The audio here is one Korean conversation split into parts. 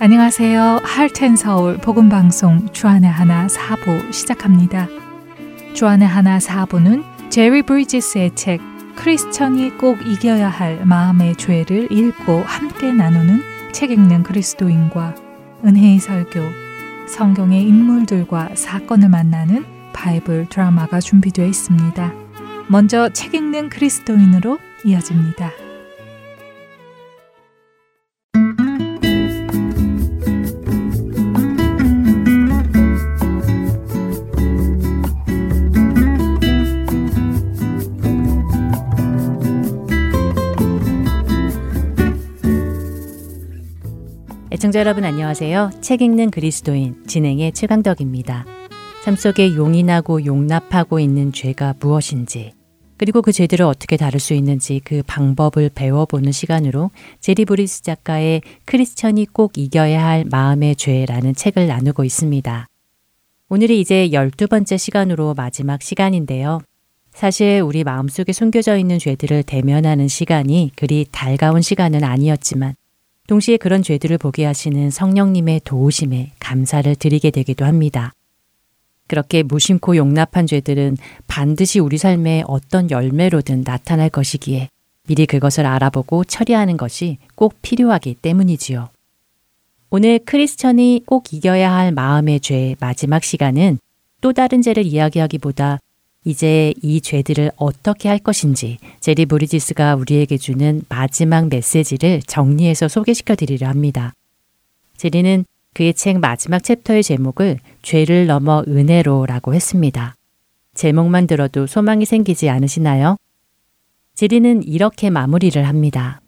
안녕하세요. 할텐 서울 복음 방송 주안의 하나 사부 시작합니다. 주안의 하나 사부는 제리 브리지스의 책 크리스천이 꼭 이겨야 할 마음의 죄를 읽고 함께 나누는 책 읽는 그리스도인과 은혜의 설교, 성경의 인물들과 사건을 만나는 바이블 드라마가 준비되어 있습니다. 먼저 책 읽는 그리스도인으로 이어집니다. 애청자 여러분 안녕하세요. 책 읽는 그리스도인 진행의 최강덕입니다. 삶 속에 용인하고 용납하고 있는 죄가 무엇인지 그리고 그 죄들을 어떻게 다룰 수 있는지 그 방법을 배워보는 시간으로 제리 브리지스 작가의 크리스천이 꼭 이겨야 할 마음의 죄라는 책을 나누고 있습니다. 오늘이 이제 열두 번째 시간으로 마지막 시간인데요. 사실 우리 마음속에 숨겨져 있는 죄들을 대면하는 시간이 그리 달가운 시간은 아니었지만 동시에 그런 죄들을 보게 하시는 성령님의 도우심에 감사를 드리게 되기도 합니다. 그렇게 무심코 용납한 죄들은 반드시 우리 삶의 어떤 열매로든 나타날 것이기에 미리 그것을 알아보고 처리하는 것이 꼭 필요하기 때문이지요. 오늘 크리스천이 꼭 이겨야 할 마음의 죄 마지막 시간은 또 다른 죄를 이야기하기보다 이제 이 죄들을 어떻게 할 것인지 제리 브리지스가 우리에게 주는 마지막 메시지를 정리해서 소개시켜 드리려 합니다. 제리는 그의 책 마지막 챕터의 제목을 죄를 넘어 은혜로라고 했습니다. 제목만 들어도 소망이 생기지 않으시나요? 제리는 이렇게 마무리를 합니다.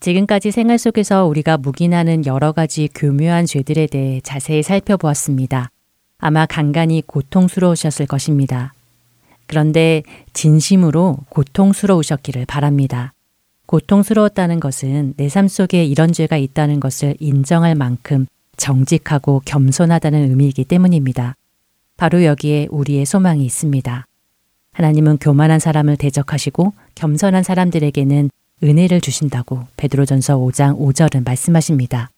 지금까지 생활 속에서 우리가 묵인하는 여러 가지 교묘한 죄들에 대해 자세히 살펴보았습니다. 아마 간간히 고통스러우셨을 것입니다. 그런데 진심으로 고통스러우셨기를 바랍니다. 고통스러웠다는 것은 내 삶 속에 이런 죄가 있다는 것을 인정할 만큼 정직하고 겸손하다는 의미이기 때문입니다. 바로 여기에 우리의 소망이 있습니다. 하나님은 교만한 사람을 대적하시고 겸손한 사람들에게는 은혜를 주신다고 베드로전서 5장 5절은 말씀하십니다.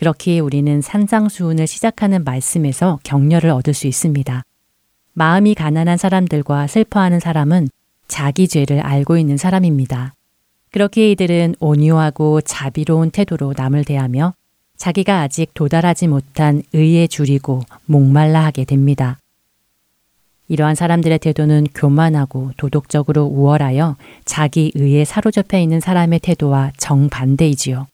그렇기에 우리는 산상수훈을 시작하는 말씀에서 격려를 얻을 수 있습니다. 마음이 가난한 사람들과 슬퍼하는 사람은 자기 죄를 알고 있는 사람입니다. 그렇게 이들은 온유하고 자비로운 태도로 남을 대하며 자기가 아직 도달하지 못한 의에 줄이고 목말라 하게 됩니다. 이러한 사람들의 태도는 교만하고 도덕적으로 우월하여 자기 의에 사로잡혀 있는 사람의 태도와 정반대이지요.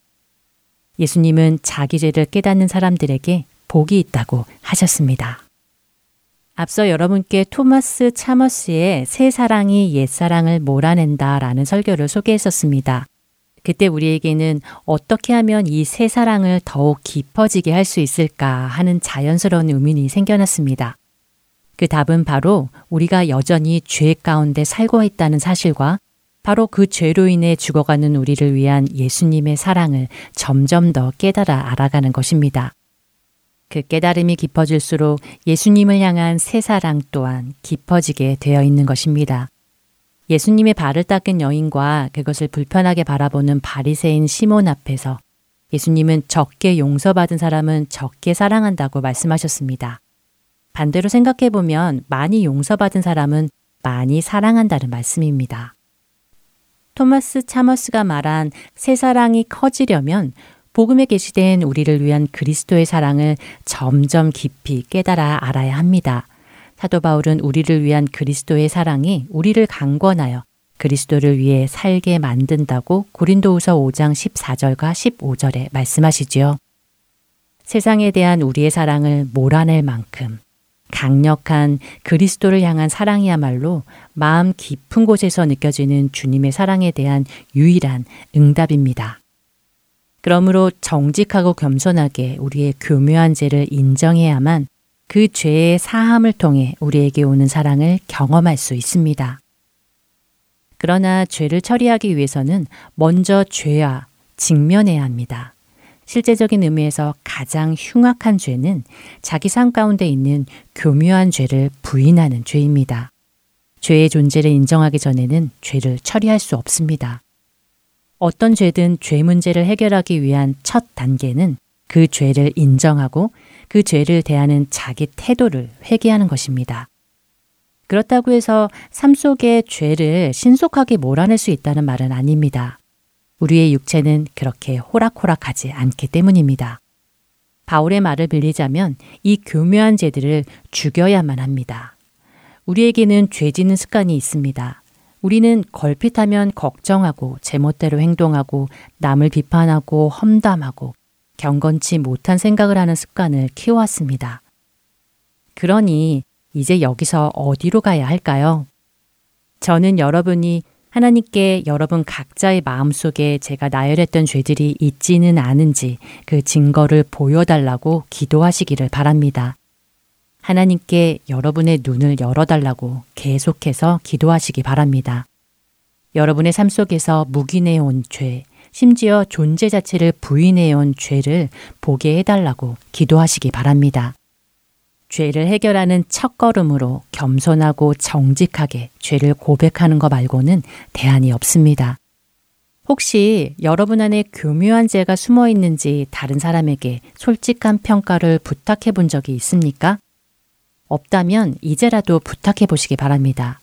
예수님은 자기 죄를 깨닫는 사람들에게 복이 있다고 하셨습니다. 앞서 여러분께 토마스 차머스의 새 사랑이 옛 사랑을 몰아낸다 라는 설교를 소개했었습니다. 그때 우리에게는 어떻게 하면 이 새 사랑을 더욱 깊어지게 할 수 있을까 하는 자연스러운 의문이 생겨났습니다. 그 답은 바로 우리가 여전히 죄 가운데 살고 있다는 사실과 바로 그 죄로 인해 죽어가는 우리를 위한 예수님의 사랑을 점점 더 깨달아 알아가는 것입니다. 그 깨달음이 깊어질수록 예수님을 향한 새 사랑 또한 깊어지게 되어 있는 것입니다. 예수님의 발을 닦은 여인과 그것을 불편하게 바라보는 바리새인 시몬 앞에서 예수님은 적게 용서받은 사람은 적게 사랑한다고 말씀하셨습니다. 반대로 생각해 보면 많이 용서받은 사람은 많이 사랑한다는 말씀입니다. 토마스 차머스가 말한 새 사랑이 커지려면 복음에 계시된 우리를 위한 그리스도의 사랑을 점점 깊이 깨달아 알아야 합니다. 사도 바울은 우리를 위한 그리스도의 사랑이 우리를 강권하여 그리스도를 위해 살게 만든다고 고린도후서 5장 14절과 15절에 말씀하시지요. 세상에 대한 우리의 사랑을 몰아낼 만큼 강력한 그리스도를 향한 사랑이야말로 마음 깊은 곳에서 느껴지는 주님의 사랑에 대한 유일한 응답입니다. 그러므로 정직하고 겸손하게 우리의 교묘한 죄를 인정해야만 그 죄의 사함을 통해 우리에게 오는 사랑을 경험할 수 있습니다. 그러나 죄를 처리하기 위해서는 먼저 죄와 직면해야 합니다. 실제적인 의미에서 가장 흉악한 죄는 자기 삶 가운데 있는 교묘한 죄를 부인하는 죄입니다. 죄의 존재를 인정하기 전에는 죄를 처리할 수 없습니다. 어떤 죄든 죄 문제를 해결하기 위한 첫 단계는 그 죄를 인정하고 그 죄를 대하는 자기 태도를 회개하는 것입니다. 그렇다고 해서 삶 속의 죄를 신속하게 몰아낼 수 있다는 말은 아닙니다. 우리의 육체는 그렇게 호락호락하지 않기 때문입니다. 바울의 말을 빌리자면 이 교묘한 죄들을 죽여야만 합니다. 우리에게는 죄 짓는 습관이 있습니다. 우리는 걸핏하면 걱정하고 제멋대로 행동하고 남을 비판하고 험담하고 경건치 못한 생각을 하는 습관을 키워왔습니다. 그러니 이제 여기서 어디로 가야 할까요? 저는 여러분이 하나님께 여러분 각자의 마음속에 제가 나열했던 죄들이 있지는 않은지 그 증거를 보여달라고 기도하시기를 바랍니다. 하나님께 여러분의 눈을 열어달라고 계속해서 기도하시기 바랍니다. 여러분의 삶 속에서 묵인해온 죄, 심지어 존재 자체를 부인해온 죄를 보게 해달라고 기도하시기 바랍니다. 죄를 해결하는 첫 걸음으로 겸손하고 정직하게 죄를 고백하는 것 말고는 대안이 없습니다. 혹시 여러분 안에 교묘한 죄가 숨어 있는지 다른 사람에게 솔직한 평가를 부탁해 본 적이 있습니까? 없다면 이제라도 부탁해 보시기 바랍니다.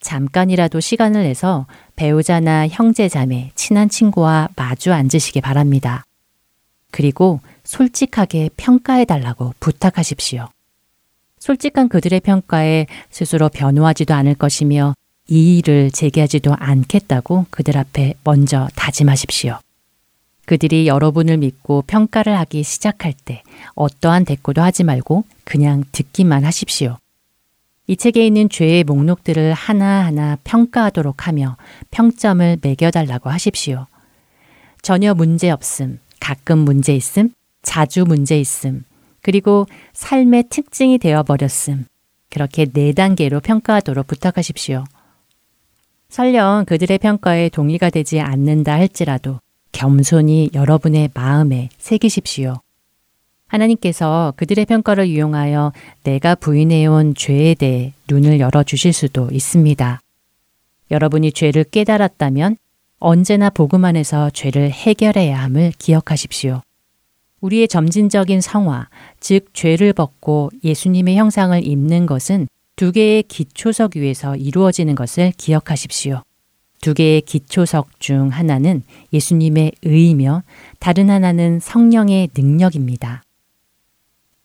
잠깐이라도 시간을 내서 배우자나 형제 자매, 친한 친구와 마주 앉으시기 바랍니다. 그리고 솔직하게 평가해 달라고 부탁하십시오. 솔직한 그들의 평가에 스스로 변호하지도 않을 것이며 이의를 제기하지도 않겠다고 그들 앞에 먼저 다짐하십시오. 그들이 여러분을 믿고 평가를 하기 시작할 때 어떠한 대꾸도 하지 말고 그냥 듣기만 하십시오. 이 책에 있는 죄의 목록들을 하나하나 평가하도록 하며 평점을 매겨달라고 하십시오. 전혀 문제 없음, 가끔 문제 있음, 자주 문제 있음, 그리고 삶의 특징이 되어 버렸음. 그렇게 네 단계로 평가하도록 부탁하십시오. 설령 그들의 평가에 동의가 되지 않는다 할지라도 겸손히 여러분의 마음에 새기십시오. 하나님께서 그들의 평가를 이용하여 내가 부인해온 죄에 대해 눈을 열어주실 수도 있습니다. 여러분이 죄를 깨달았다면 언제나 복음 안에서 죄를 해결해야 함을 기억하십시오. 우리의 점진적인 성화, 즉 죄를 벗고 예수님의 형상을 입는 것은 두 개의 기초석 위에서 이루어지는 것을 기억하십시오. 두 개의 기초석 중 하나는 예수님의 의이며 다른 하나는 성령의 능력입니다.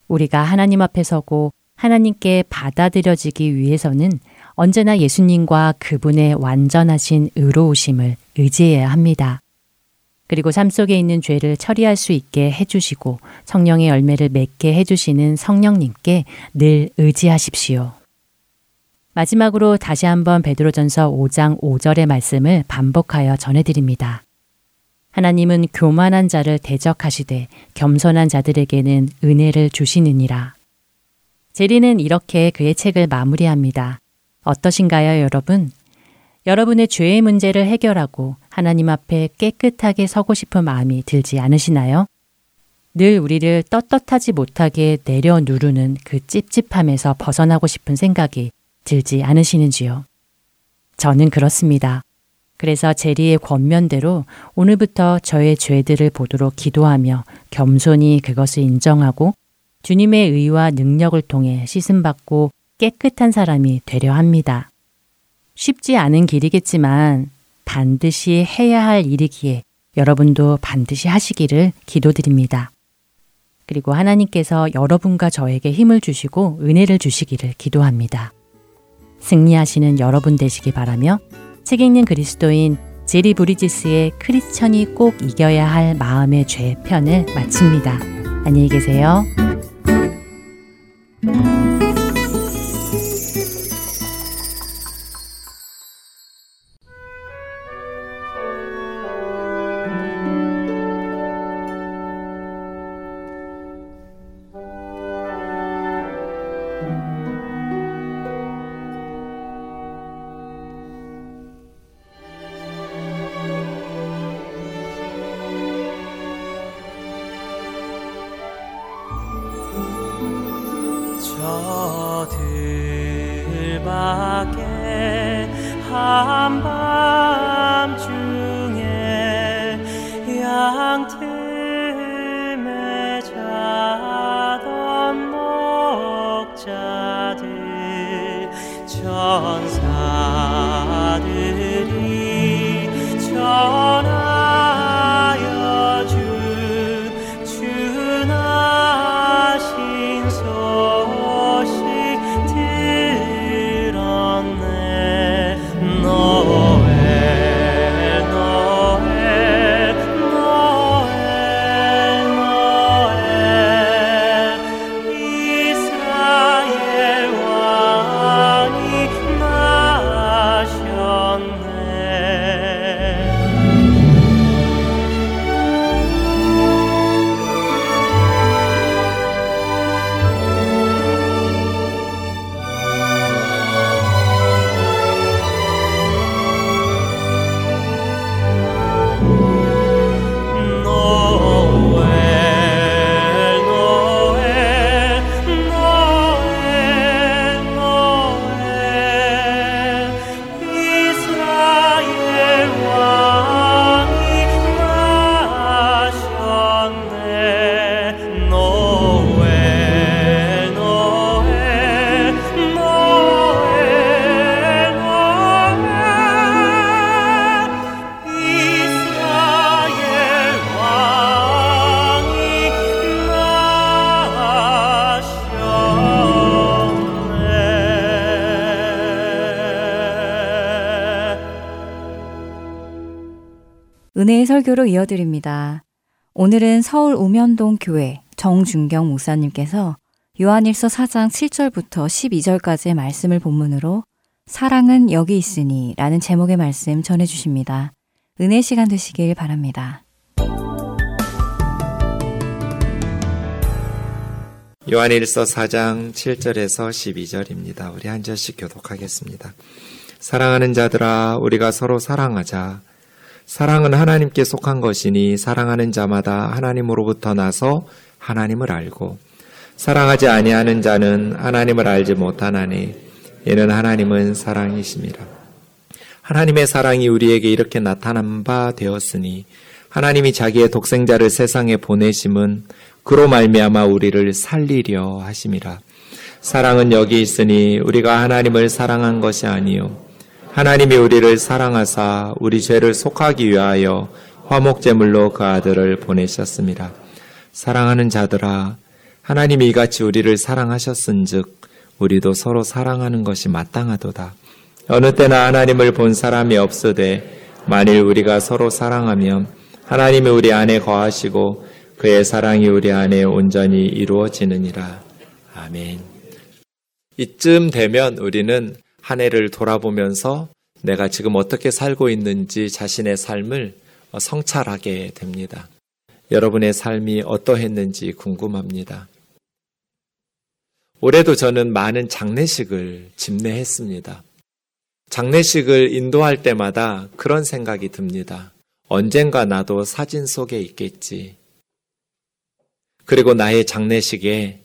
우리가 하나님 앞에 서고 하나님께 받아들여지기 위해서는 언제나 예수님과 그분의 완전하신 의로우심을 의지해야 합니다. 그리고 삶 속에 있는 죄를 처리할 수 있게 해주시고 성령의 열매를 맺게 해주시는 성령님께 늘 의지하십시오. 마지막으로 다시 한번 베드로전서 5장 5절의 말씀을 반복하여 전해드립니다. 하나님은 교만한 자를 대적하시되 겸손한 자들에게는 은혜를 주시느니라. 제리는 이렇게 그의 책을 마무리합니다. 어떠신가요, 여러분? 여러분의 죄의 문제를 해결하고 하나님 앞에 깨끗하게 서고 싶은 마음이 들지 않으시나요? 늘 우리를 떳떳하지 못하게 내려 누르는 그 찝찝함에서 벗어나고 싶은 생각이 들지 않으시는지요? 저는 그렇습니다. 그래서 제리의 권면대로 오늘부터 저의 죄들을 보도록 기도하며 겸손히 그것을 인정하고 주님의 의와 능력을 통해 씻음받고 깨끗한 사람이 되려 합니다. 쉽지 않은 길이겠지만 반드시 해야 할 일이기에 여러분도 반드시 하시기를 기도드립니다. 그리고 하나님께서 여러분과 저에게 힘을 주시고 은혜를 주시기를 기도합니다. 승리하시는 여러분 되시기 바라며 책 읽는 그리스도인 제리 브리지스의 크리스천이 꼭 이겨야 할 마음의 죄 편을 마칩니다. 안녕히 계세요. 설교로 이어드립니다. 오늘은 서울 우면동 교회 정준경 목사님께서 요한일서 4장 7절부터 12절까지의 말씀을 본문으로 사랑은 여기 있으니 라는 제목의 말씀 전해주십니다. 은혜 시간 되시길 바랍니다. 요한일서 4장 7절에서 12절입니다. 우리 한 절씩 교독하겠습니다. 사랑하는 자들아 우리가 서로 사랑하자 사랑은 하나님께 속한 것이니 사랑하는 자마다 하나님으로부터 나서 하나님을 알고 사랑하지 아니하는 자는 하나님을 알지 못하나니 이는 하나님은 사랑이십니다. 하나님의 사랑이 우리에게 이렇게 나타난 바 되었으니 하나님이 자기의 독생자를 세상에 보내심은 그로 말미암아 우리를 살리려 하심이라. 사랑은 여기 있으니 우리가 하나님을 사랑한 것이 아니요 하나님이 우리를 사랑하사 우리 죄를 속하기 위하여 화목제물로 그 아들을 보내셨습니다. 사랑하는 자들아 하나님이 이같이 우리를 사랑하셨은즉 우리도 서로 사랑하는 것이 마땅하도다. 어느 때나 하나님을 본 사람이 없으되 만일 우리가 서로 사랑하면 하나님이 우리 안에 거하시고 그의 사랑이 우리 안에 온전히 이루어지느니라. 아멘. 이쯤 되면 우리는 한 해를 돌아보면서 내가 지금 어떻게 살고 있는지 자신의 삶을 성찰하게 됩니다. 여러분의 삶이 어떠했는지 궁금합니다. 올해도 저는 많은 장례식을 집례했습니다. 장례식을 인도할 때마다 그런 생각이 듭니다. 언젠가 나도 사진 속에 있겠지. 그리고 나의 장례식에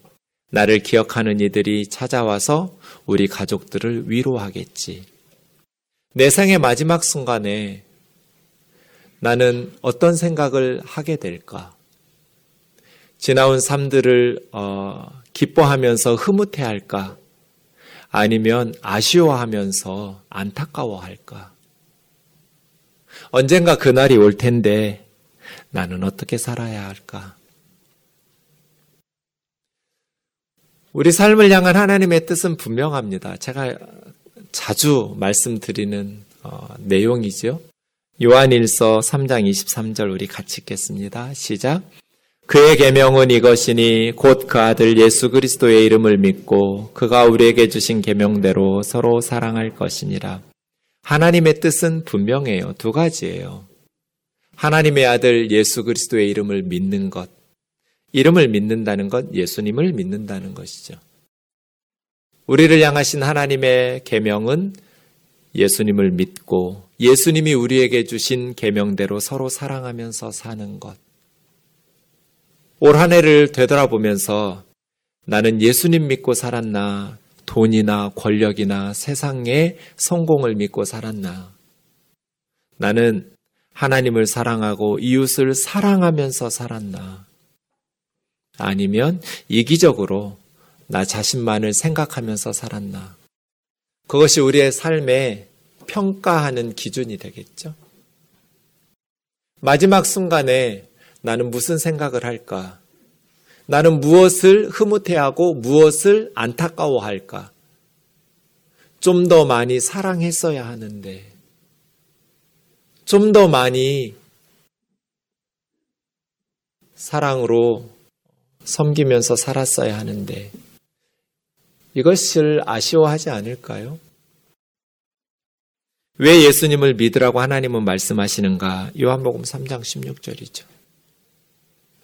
나를 기억하는 이들이 찾아와서 우리 가족들을 위로하겠지. 내 생의 마지막 순간에 나는 어떤 생각을 하게 될까? 지나온 삶들을 어, 기뻐하면서 흐뭇해 할까? 아니면 아쉬워하면서 안타까워 할까? 언젠가 그날이 올 텐데 나는 어떻게 살아야 할까? 우리 삶을 향한 하나님의 뜻은 분명합니다. 제가 자주 말씀드리는 어, 내용이죠. 요한일서 3장 23절 우리 같이 읽겠습니다. 시작. 그의 계명은 이것이니 곧 그 아들 예수 그리스도의 이름을 믿고 그가 우리에게 주신 계명대로 서로 사랑할 것이니라. 하나님의 뜻은 분명해요. 두 가지예요. 하나님의 아들 예수 그리스도의 이름을 믿는 것. 이름을 믿는다는 것, 예수님을 믿는다는 것이죠. 우리를 향하신 하나님의 계명은 예수님을 믿고 예수님이 우리에게 주신 계명대로 서로 사랑하면서 사는 것. 올 한 해를 되돌아보면서 나는 예수님 믿고 살았나, 돈이나 권력이나 세상의 성공을 믿고 살았나. 나는 하나님을 사랑하고 이웃을 사랑하면서 살았나. 아니면 이기적으로 나 자신만을 생각하면서 살았나? 그것이 우리의 삶에 평가하는 기준이 되겠죠. 마지막 순간에 나는 무슨 생각을 할까? 나는 무엇을 흐뭇해하고 무엇을 안타까워할까? 좀 더 많이 사랑했어야 하는데, 좀 더 많이 사랑으로 섬기면서 살았어야 하는데, 이것을 아쉬워하지 않을까요? 왜 예수님을 믿으라고 하나님은 말씀하시는가? 요한복음 3장 16절이죠.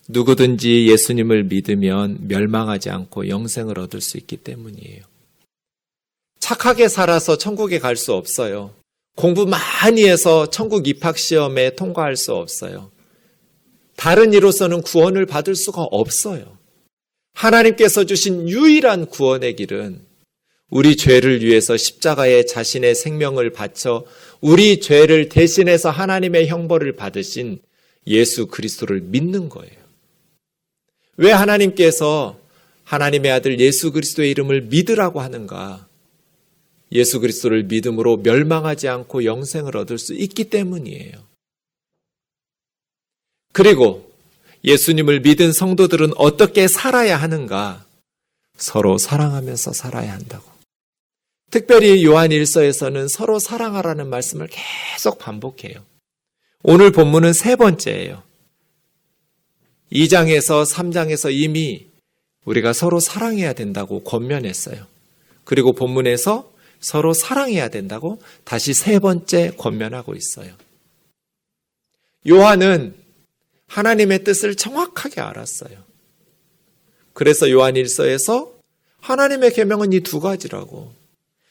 누구든지 예수님을 믿으면 멸망하지 않고 영생을 얻을 수 있기 때문이에요. 착하게 살아서 천국에 갈 수 없어요. 공부 많이 해서 천국 입학 시험에 통과할 수 없어요. 다른 이로서는 구원을 받을 수가 없어요. 하나님께서 주신 유일한 구원의 길은 우리 죄를 위해서 십자가에 자신의 생명을 바쳐 우리 죄를 대신해서 하나님의 형벌을 받으신 예수 그리스도를 믿는 거예요. 왜 하나님께서 하나님의 아들 예수 그리스도의 이름을 믿으라고 하는가? 예수 그리스도를 믿음으로 멸망하지 않고 영생을 얻을 수 있기 때문이에요. 그리고 예수님을 믿은 성도들은 어떻게 살아야 하는가? 서로 사랑하면서 살아야 한다고. 특별히 요한 일서에서는 서로 사랑하라는 말씀을 계속 반복해요. 오늘 본문은 세 번째예요. 2장에서 3장에서 이미 우리가 서로 사랑해야 된다고 권면했어요. 그리고 본문에서 서로 사랑해야 된다고 다시 세 번째 권면하고 있어요. 요한은 하나님의 뜻을 정확하게 알았어요. 그래서 요한 1서에서 하나님의 계명은 이 두 가지라고.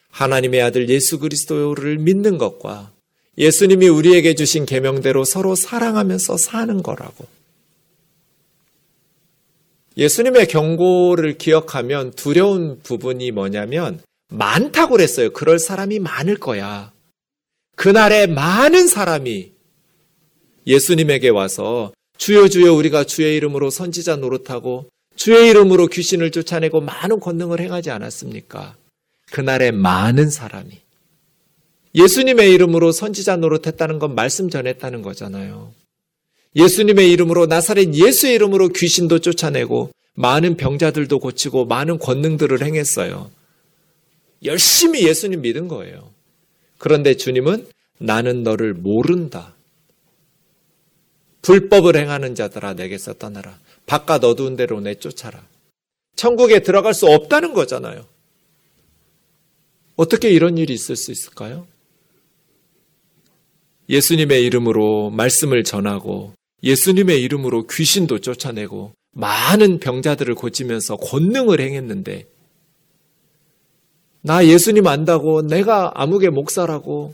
하나님의 아들 예수 그리스도를 믿는 것과 예수님이 우리에게 주신 계명대로 서로 사랑하면서 사는 거라고. 예수님의 경고를 기억하면 두려운 부분이 뭐냐면 많다고 그랬어요. 그럴 사람이 많을 거야. 그날에 많은 사람이 예수님에게 와서 주여 주여 우리가 주의 이름으로 선지자 노릇하고 주의 이름으로 귀신을 쫓아내고 많은 권능을 행하지 않았습니까? 그날에 많은 사람이 예수님의 이름으로 선지자 노릇했다는 건 말씀 전했다는 거잖아요. 예수님의 이름으로 나사렛 예수의 이름으로 귀신도 쫓아내고 많은 병자들도 고치고 많은 권능들을 행했어요. 열심히 예수님 믿은 거예요. 그런데 주님은 나는 너를 모른다. 불법을 행하는 자들아 내게서 떠나라. 바깥 어두운 데로 내쫓아라. 천국에 들어갈 수 없다는 거잖아요. 어떻게 이런 일이 있을 수 있을까요? 예수님의 이름으로 말씀을 전하고 예수님의 이름으로 귀신도 쫓아내고 많은 병자들을 고치면서 권능을 행했는데 나 예수님 안다고 내가 아무개 목사라고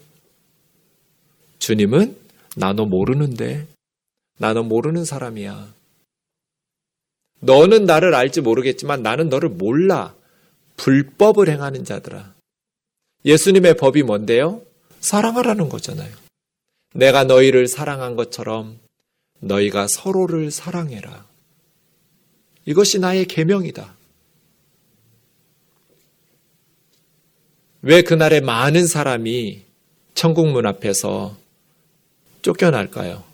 주님은 나너 모르는데 나 너 모르는 사람이야. 너는 나를 알지 모르겠지만 나는 너를 몰라. 불법을 행하는 자들아. 예수님의 법이 뭔데요? 사랑하라는 거잖아요. 내가 너희를 사랑한 것처럼 너희가 서로를 사랑해라. 이것이 나의 계명이다. 왜 그날에 많은 사람이 천국 문 앞에서 쫓겨날까요?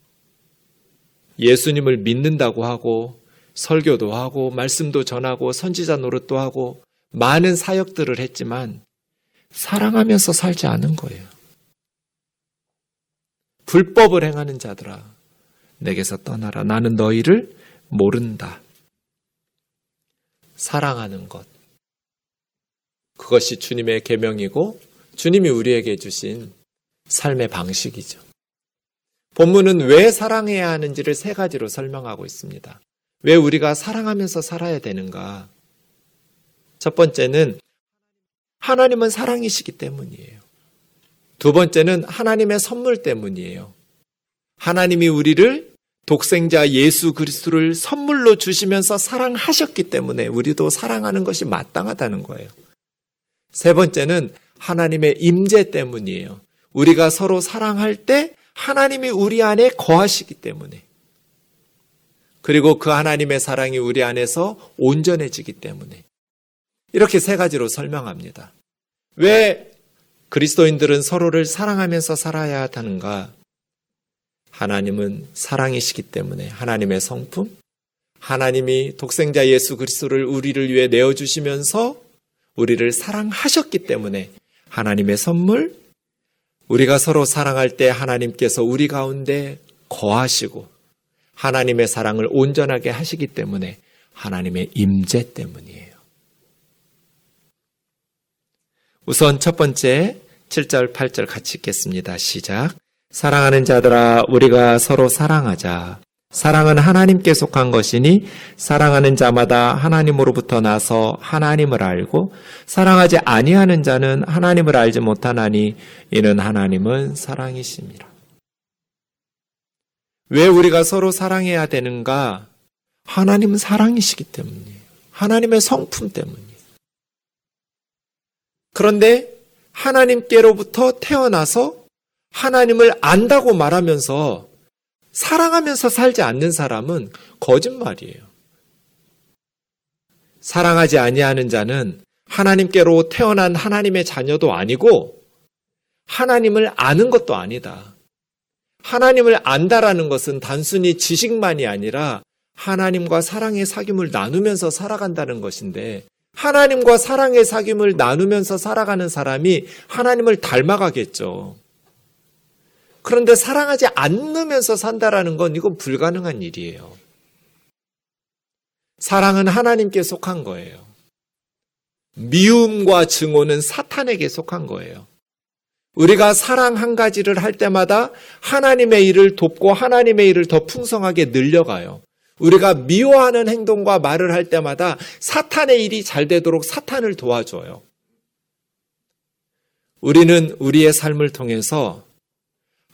예수님을 믿는다고 하고 설교도 하고 말씀도 전하고 선지자 노릇도 하고 많은 사역들을 했지만 사랑하면서 살지 않은 거예요. 불법을 행하는 자들아, 내게서 떠나라. 나는 너희를 모른다. 사랑하는 것. 그것이 주님의 계명이고 주님이 우리에게 주신 삶의 방식이죠. 본문은 왜 사랑해야 하는지를 세 가지로 설명하고 있습니다. 왜 우리가 사랑하면서 살아야 되는가? 첫 번째는 하나님은 사랑이시기 때문이에요. 두 번째는 하나님의 선물 때문이에요. 하나님이 우리를 독생자 예수 그리스도를 선물로 주시면서 사랑하셨기 때문에 우리도 사랑하는 것이 마땅하다는 거예요. 세 번째는 하나님의 임재 때문이에요. 우리가 서로 사랑할 때 하나님이 우리 안에 거하시기 때문에. 그리고 그 하나님의 사랑이 우리 안에서 온전해지기 때문에. 이렇게 세 가지로 설명합니다. 왜 그리스도인들은 서로를 사랑하면서 살아야 하는가? 하나님은 사랑이시기 때문에 하나님의 성품, 하나님이 독생자 예수 그리스도를 우리를 위해 내어 주시면서 우리를 사랑하셨기 때문에 하나님의 선물, 우리가 서로 사랑할 때 하나님께서 우리 가운데 거하시고 하나님의 사랑을 온전하게 하시기 때문에 하나님의 임재 때문이에요. 우선 첫 번째 7절 8절 같이 읽겠습니다. 시작. 사랑하는 자들아 우리가 서로 사랑하자. 사랑은 하나님께 속한 것이니 사랑하는 자마다 하나님으로부터 나서 하나님을 알고 사랑하지 아니하는 자는 하나님을 알지 못하나니 이는 하나님은 사랑이십니다. 왜 우리가 서로 사랑해야 되는가? 하나님은 사랑이시기 때문이에요. 하나님의 성품 때문이에요. 그런데 하나님께로부터 태어나서 하나님을 안다고 말하면서 사랑하면서 살지 않는 사람은 거짓말이에요. 사랑하지 아니하는 자는 하나님께로 태어난 하나님의 자녀도 아니고 하나님을 아는 것도 아니다. 하나님을 안다라는 것은 단순히 지식만이 아니라 하나님과 사랑의 사귐을 나누면서 살아간다는 것인데 하나님과 사랑의 사귐을 나누면서 살아가는 사람이 하나님을 닮아가겠죠. 그런데 사랑하지 않으면서 산다라는 건 이건 불가능한 일이에요. 사랑은 하나님께 속한 거예요. 미움과 증오는 사탄에게 속한 거예요. 우리가 사랑 한 가지를 할 때마다 하나님의 일을 돕고 하나님의 일을 더 풍성하게 늘려가요. 우리가 미워하는 행동과 말을 할 때마다 사탄의 일이 잘 되도록 사탄을 도와줘요. 우리는 우리의 삶을 통해서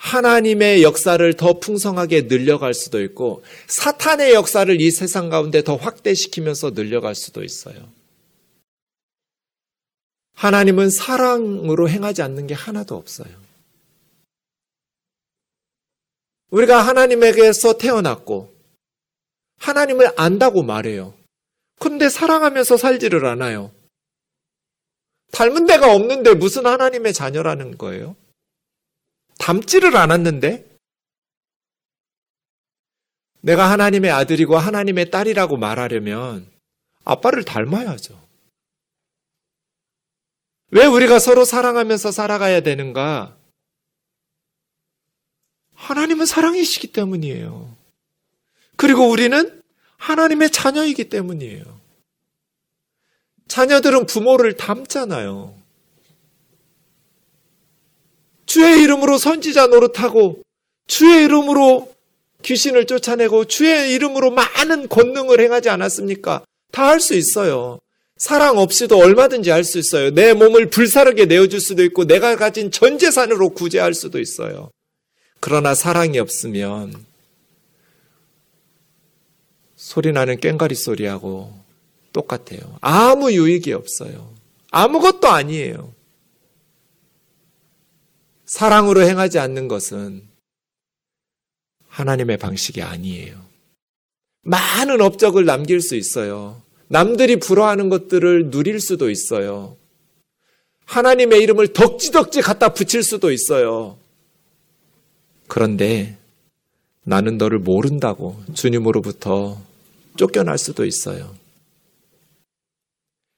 하나님의 역사를 더 풍성하게 늘려갈 수도 있고 사탄의 역사를 이 세상 가운데 더 확대시키면서 늘려갈 수도 있어요. 하나님은 사랑으로 행하지 않는 게 하나도 없어요. 우리가 하나님에게서 태어났고 하나님을 안다고 말해요. 근데 사랑하면서 살지를 않아요. 닮은 데가 없는데 무슨 하나님의 자녀라는 거예요? 닮지를 않았는데? 내가 하나님의 아들이고 하나님의 딸이라고 말하려면 아빠를 닮아야죠. 왜 우리가 서로 사랑하면서 살아가야 되는가? 하나님은 사랑이시기 때문이에요. 그리고 우리는 하나님의 자녀이기 때문이에요. 자녀들은 부모를 닮잖아요. 주의 이름으로 선지자 노릇하고 주의 이름으로 귀신을 쫓아내고 주의 이름으로 많은 권능을 행하지 않았습니까? 다 할 수 있어요. 사랑 없이도 얼마든지 할 수 있어요. 내 몸을 불사르게 내어줄 수도 있고 내가 가진 전 재산으로 구제할 수도 있어요. 그러나 사랑이 없으면 소리나는 꽹가리 소리하고 똑같아요. 아무 유익이 없어요. 아무것도 아니에요. 사랑으로 행하지 않는 것은 하나님의 방식이 아니에요. 많은 업적을 남길 수 있어요. 남들이 부러워하는 것들을 누릴 수도 있어요. 하나님의 이름을 덕지덕지 갖다 붙일 수도 있어요. 그런데 나는 너를 모른다고 주님으로부터 쫓겨날 수도 있어요.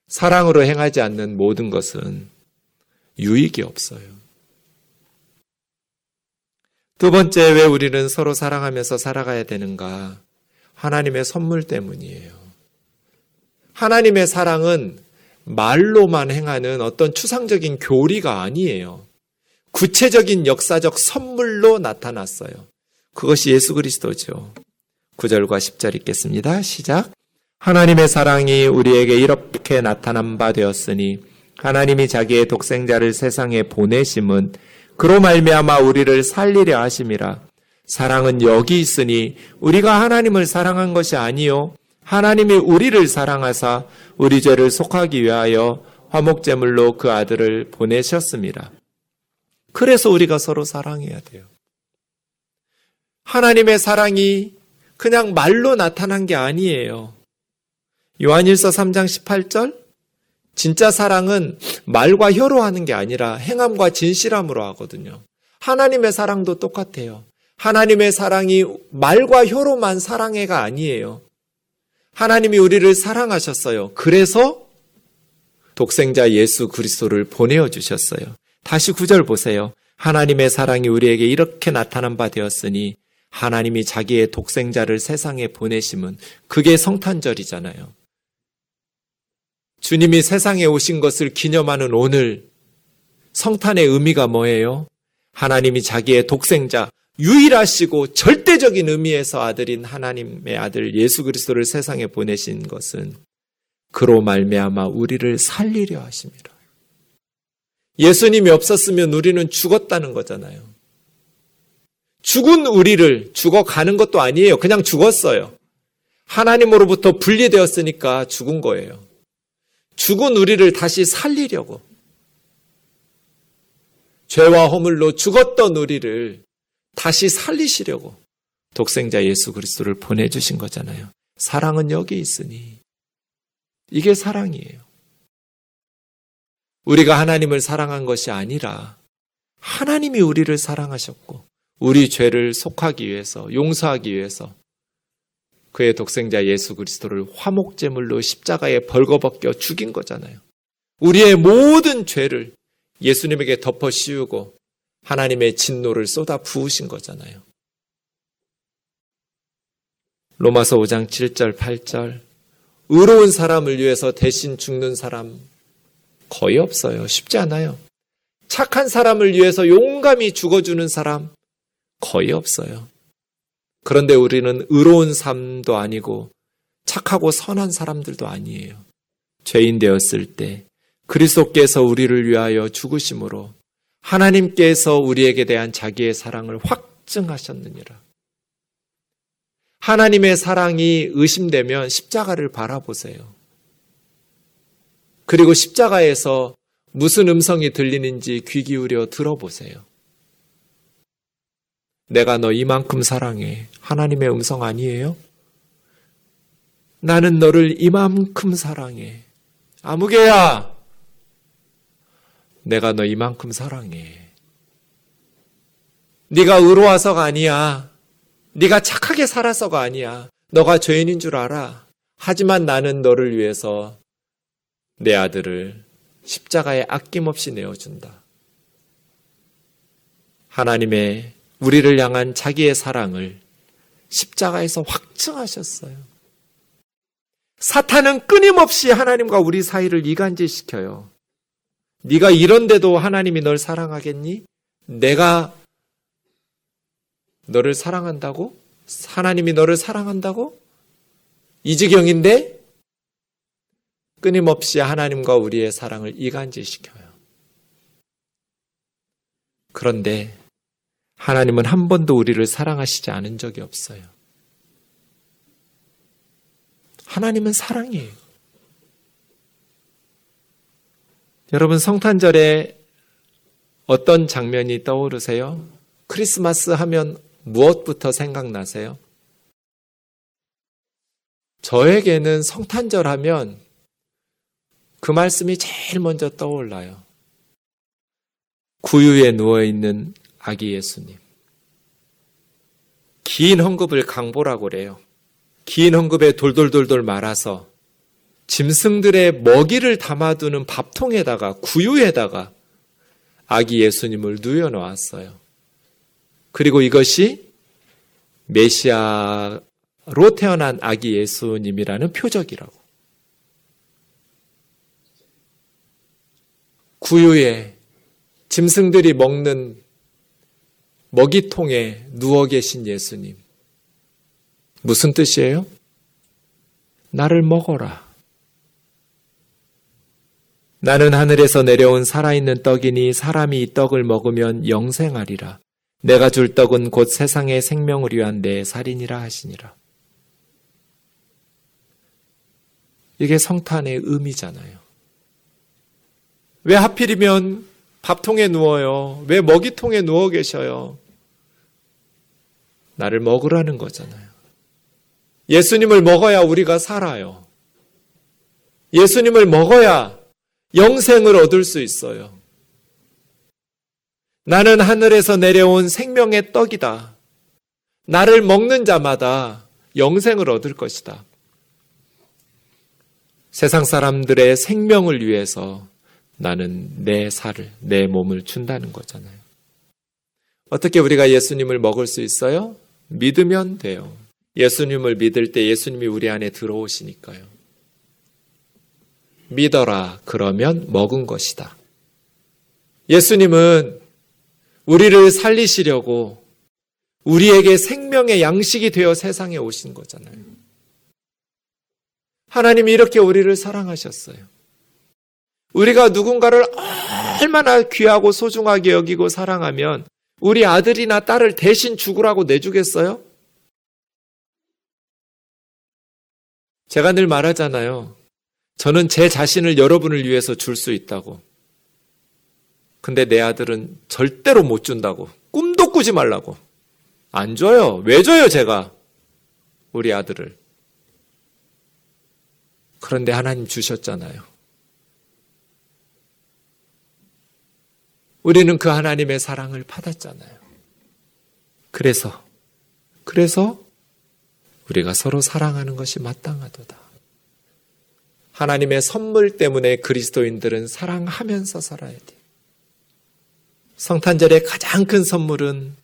사랑으로 행하지 않는 모든 것은 유익이 없어요. 두 번째, 왜 우리는 서로 사랑하면서 살아가야 되는가? 하나님의 선물 때문이에요. 하나님의 사랑은 말로만 행하는 어떤 추상적인 교리가 아니에요. 구체적인 역사적 선물로 나타났어요. 그것이 예수 그리스도죠. 9절과 10절 읽겠습니다. 시작. 하나님의 사랑이 우리에게 이렇게 나타난 바 되었으니 하나님이 자기의 독생자를 세상에 보내심은 그로 말미암아 우리를 살리려 하심이라. 사랑은 여기 있으니 우리가 하나님을 사랑한 것이 아니요 하나님이 우리를 사랑하사 우리 죄를 속하기 위하여 화목제물로 그 아들을 보내셨습니다. 그래서 우리가 서로 사랑해야 돼요. 하나님의 사랑이 그냥 말로 나타난 게 아니에요. 요한일서 3장 18절 진짜 사랑은 말과 혀로 하는 게 아니라 행함과 진실함으로 하거든요. 하나님의 사랑도 똑같아요. 하나님의 사랑이 말과 혀로만 사랑해가 아니에요. 하나님이 우리를 사랑하셨어요. 그래서 독생자 예수 그리스도를 보내어 주셨어요. 다시 구절 보세요. 하나님의 사랑이 우리에게 이렇게 나타난 바 되었으니 하나님이 자기의 독생자를 세상에 보내심은 그게 성탄절이잖아요. 주님이 세상에 오신 것을 기념하는 오늘 성탄의 의미가 뭐예요? 하나님이 자기의 독생자, 유일하시고 절대적인 의미에서 아들인 하나님의 아들 예수 그리스도를 세상에 보내신 것은 그로 말미암아 우리를 살리려 하십니다. 예수님이 없었으면 우리는 죽었다는 거잖아요. 죽은 우리를 죽어가는 것도 아니에요. 그냥 죽었어요. 하나님으로부터 분리되었으니까 죽은 거예요. 죽은 우리를 다시 살리려고. 죄와 허물로 죽었던 우리를 다시 살리시려고 독생자 예수 그리스도를 보내주신 거잖아요. 사랑은 여기 있으니. 이게 사랑이에요. 우리가 하나님을 사랑한 것이 아니라 하나님이 우리를 사랑하셨고 우리 죄를 속하기 위해서 용서하기 위해서 그의 독생자 예수 그리스도를 화목제물로 십자가에 벌거벗겨 죽인 거잖아요. 우리의 모든 죄를 예수님에게 덮어 씌우고 하나님의 진노를 쏟아 부으신 거잖아요. 로마서 5장 7절 8절 의로운 사람을 위해서 대신 죽는 사람 거의 없어요. 쉽지 않아요. 착한 사람을 위해서 용감히 죽어주는 사람 거의 없어요. 그런데 우리는 의로운 삶도 아니고 착하고 선한 사람들도 아니에요. 죄인 되었을 때 그리스도께서 우리를 위하여 죽으심으로 하나님께서 우리에게 대한 자기의 사랑을 확증하셨느니라. 하나님의 사랑이 의심되면 십자가를 바라보세요. 그리고 십자가에서 무슨 음성이 들리는지 귀 기울여 들어보세요. 내가 너 이만큼 사랑해. 하나님의 음성 아니에요? 나는 너를 이만큼 사랑해. 아무개야! 내가 너 이만큼 사랑해. 네가 의로워서가 아니야. 네가 착하게 살아서가 아니야. 너가 죄인인 줄 알아. 하지만 나는 너를 위해서 내 아들을 십자가에 아낌없이 내어준다. 하나님의 우리를 향한 자기의 사랑을 십자가에서 확증하셨어요. 사탄은 끊임없이 하나님과 우리 사이를 이간질시켜요. 네가 이런데도 하나님이 널 사랑하겠니? 내가 너를 사랑한다고? 하나님이 너를 사랑한다고? 이 지경인데 끊임없이 하나님과 우리의 사랑을 이간질시켜요. 그런데 하나님은 한 번도 우리를 사랑하시지 않은 적이 없어요. 하나님은 사랑이에요. 여러분 성탄절에 어떤 장면이 떠오르세요? 크리스마스 하면 무엇부터 생각나세요? 저에게는 성탄절 하면 그 말씀이 제일 먼저 떠올라요. 구유에 누워있는 아기 예수님. 긴 헝겊을 강보라고 그래요. 긴 헝겊에 돌돌돌돌 말아서 짐승들의 먹이를 담아두는 밥통에다가 구유에다가 아기 예수님을 누여 놓았어요. 그리고 이것이 메시아로 태어난 아기 예수님이라는 표적이라고. 구유에 짐승들이 먹는 먹이통에 누워 계신 예수님. 무슨 뜻이에요? 나를 먹어라. 나는 하늘에서 내려온 살아있는 떡이니 사람이 이 떡을 먹으면 영생하리라. 내가 줄 떡은 곧 세상의 생명을 위한 내 살인이라 하시니라. 이게 성탄의 의미잖아요. 왜 하필이면 밥통에 누워요? 왜 먹이통에 누워 계셔요? 나를 먹으라는 거잖아요. 예수님을 먹어야 우리가 살아요. 예수님을 먹어야 영생을 얻을 수 있어요. 나는 하늘에서 내려온 생명의 떡이다. 나를 먹는 자마다 영생을 얻을 것이다. 세상 사람들의 생명을 위해서 나는 내 살을, 내 몸을 준다는 거잖아요. 어떻게 우리가 예수님을 먹을 수 있어요? 믿으면 돼요. 예수님을 믿을 때 예수님이 우리 안에 들어오시니까요. 믿어라. 그러면 먹은 것이다. 예수님은 우리를 살리시려고 우리에게 생명의 양식이 되어 세상에 오신 거잖아요. 하나님이 이렇게 우리를 사랑하셨어요. 우리가 누군가를 얼마나 귀하고 소중하게 여기고 사랑하면 우리 아들이나 딸을 대신 죽으라고 내주겠어요? 제가 늘 말하잖아요. 저는 제 자신을 여러분을 위해서 줄 수 있다고. 근데 내 아들은 절대로 못 준다고. 꿈도 꾸지 말라고. 안 줘요. 왜 줘요, 제가? 우리 아들을. 그런데 하나님 주셨잖아요. 우리는 그 하나님의 사랑을 받았잖아요. 그래서, 그래서 우리가 서로 사랑하는 것이 마땅하도다. 하나님의 선물 때문에 그리스도인들은 사랑하면서 살아야 돼. 성탄절의 가장 큰 선물은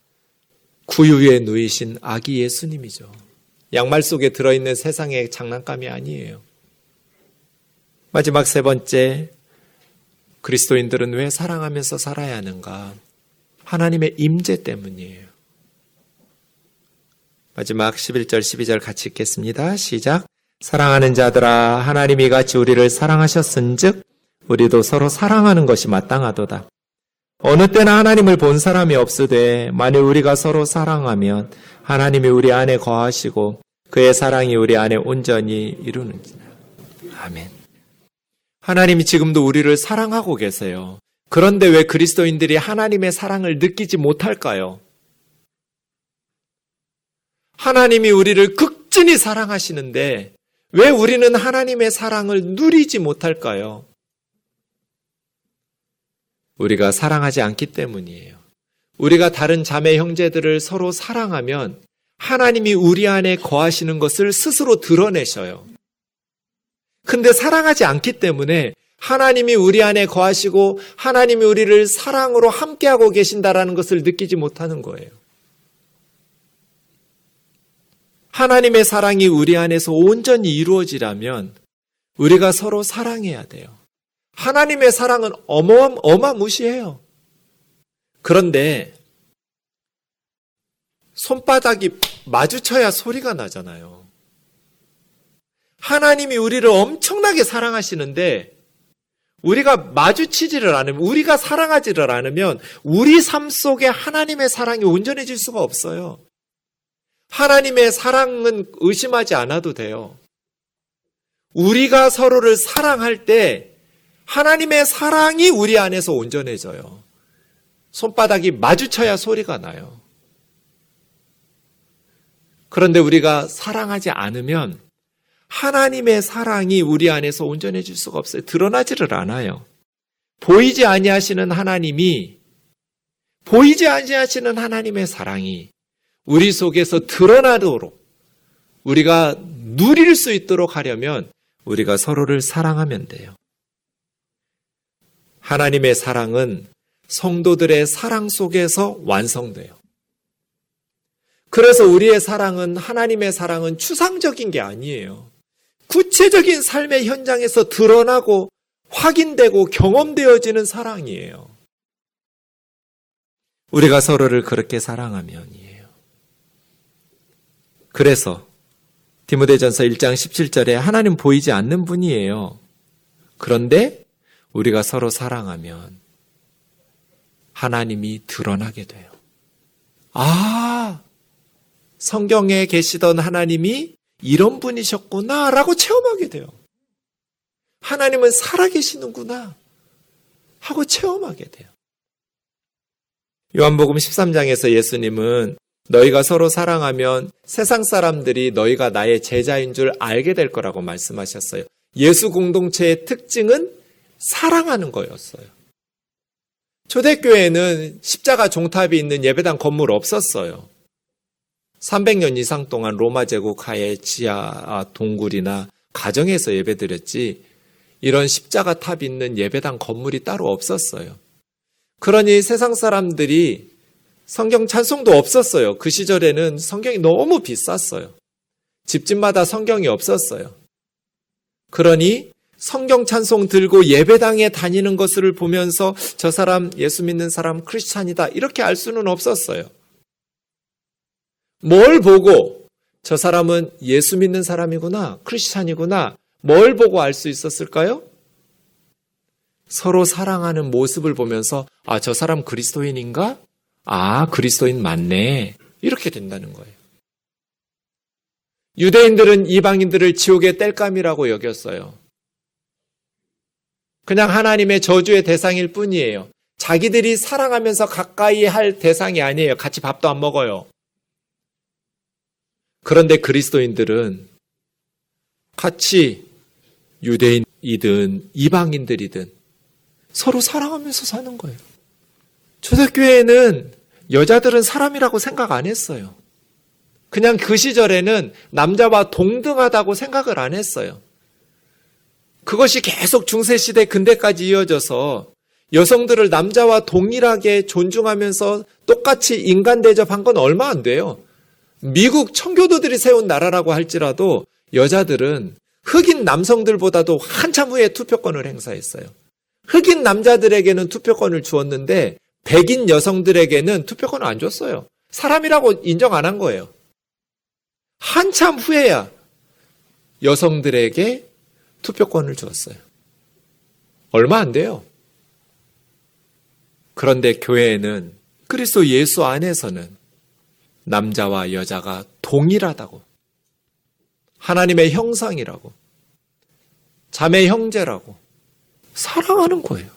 구유에 누이신 아기 예수님이죠. 양말 속에 들어있는 세상의 장난감이 아니에요. 마지막 세 번째, 그리스도인들은 왜 사랑하면서 살아야 하는가? 하나님의 임재 때문이에요. 마지막 11절, 12절 같이 읽겠습니다. 시작. 사랑하는 자들아, 하나님이 같이 우리를 사랑하셨은즉, 우리도 서로 사랑하는 것이 마땅하도다. 어느 때나 하나님을 본 사람이 없으되, 만일 우리가 서로 사랑하면 하나님이 우리 안에 거하시고, 그의 사랑이 우리 안에 온전히 이루는지라. 아멘. 하나님이 지금도 우리를 사랑하고 계세요. 그런데 왜 그리스도인들이 하나님의 사랑을 느끼지 못할까요? 하나님이 우리를 극진히 사랑하시는데 왜 우리는 하나님의 사랑을 누리지 못할까요? 우리가 사랑하지 않기 때문이에요. 우리가 다른 자매 형제들을 서로 사랑하면 하나님이 우리 안에 거하시는 것을 스스로 드러내셔요. 근데 사랑하지 않기 때문에 하나님이 우리 안에 거하시고 하나님이 우리를 사랑으로 함께하고 계신다라는 것을 느끼지 못하는 거예요. 하나님의 사랑이 우리 안에서 온전히 이루어지려면 우리가 서로 사랑해야 돼요. 하나님의 사랑은 어마어마, 어마무시해요. 그런데 손바닥이 마주쳐야 소리가 나잖아요. 하나님이 우리를 엄청나게 사랑하시는데 우리가 마주치지를 않으면 우리가 사랑하지를 않으면 우리 삶 속에 하나님의 사랑이 온전해질 수가 없어요. 하나님의 사랑은 의심하지 않아도 돼요. 우리가 서로를 사랑할 때 하나님의 사랑이 우리 안에서 온전해져요. 손바닥이 마주쳐야 소리가 나요. 그런데 우리가 사랑하지 않으면 하나님의 사랑이 우리 안에서 온전해질 수가 없어요. 드러나지를 않아요. 보이지 아니하시는 하나님이 보이지 아니하시는 하나님의 사랑이 우리 속에서 드러나도록 우리가 누릴 수 있도록 하려면 우리가 서로를 사랑하면 돼요. 하나님의 사랑은 성도들의 사랑 속에서 완성돼요. 그래서 우리의 사랑은 하나님의 사랑은 추상적인 게 아니에요. 구체적인 삶의 현장에서 드러나고 확인되고 경험되어지는 사랑이에요. 우리가 서로를 그렇게 사랑하면이에요. 그래서 디모데전서 1장 17절에 하나님 보이지 않는 분이에요. 그런데 우리가 서로 사랑하면 하나님이 드러나게 돼요. 아, 성경에 계시던 하나님이 이런 분이셨구나 라고 체험하게 돼요. 하나님은 살아계시는구나 하고 체험하게 돼요. 요한복음 13장에서 예수님은 너희가 서로 사랑하면 세상 사람들이 너희가 나의 제자인 줄 알게 될 거라고 말씀하셨어요. 예수 공동체의 특징은 사랑하는 거였어요. 초대교회는 십자가 종탑이 있는 예배당 건물 없었어요. 300년 이상 동안 로마 제국 하에 지하 동굴이나 가정에서 예배드렸지 이런 십자가 탑 있는 예배당 건물이 따로 없었어요. 그러니 세상 사람들이 성경 찬송도 없었어요. 그 시절에는 성경이 너무 비쌌어요. 집집마다 성경이 없었어요. 그러니 성경 찬송 들고 예배당에 다니는 것을 보면서 저 사람 예수 믿는 사람 크리스찬이다 이렇게 알 수는 없었어요. 뭘 보고 저 사람은 예수 믿는 사람이구나 크리스찬이구나 뭘 보고 알 수 있었을까요? 서로 사랑하는 모습을 보면서 아 저 사람 그리스도인인가? 아 그리스도인 맞네 이렇게 된다는 거예요. 유대인들은 이방인들을 지옥의 땔감이라고 여겼어요. 그냥 하나님의 저주의 대상일 뿐이에요. 자기들이 사랑하면서 가까이 할 대상이 아니에요. 같이 밥도 안 먹어요. 그런데 그리스도인들은 같이 유대인이든 이방인들이든 서로 사랑하면서 사는 거예요. 초대교회에는 여자들은 사람이라고 생각 안 했어요. 그냥 그 시절에는 남자와 동등하다고 생각을 안 했어요. 그것이 계속 중세시대 근대까지 이어져서 여성들을 남자와 동일하게 존중하면서 똑같이 인간 대접한 건 얼마 안 돼요. 미국 청교도들이 세운 나라라고 할지라도 여자들은 흑인 남성들보다도 한참 후에 투표권을 행사했어요. 흑인 남자들에게는 투표권을 주었는데 백인 여성들에게는 투표권을 안 줬어요. 사람이라고 인정 안 한 거예요. 한참 후에야 여성들에게 투표권을 주었어요. 얼마 안 돼요. 그런데 교회에는 그리스도 예수 안에서는 남자와 여자가 동일하다고 하나님의 형상이라고 자매 형제라고 사랑하는 거예요.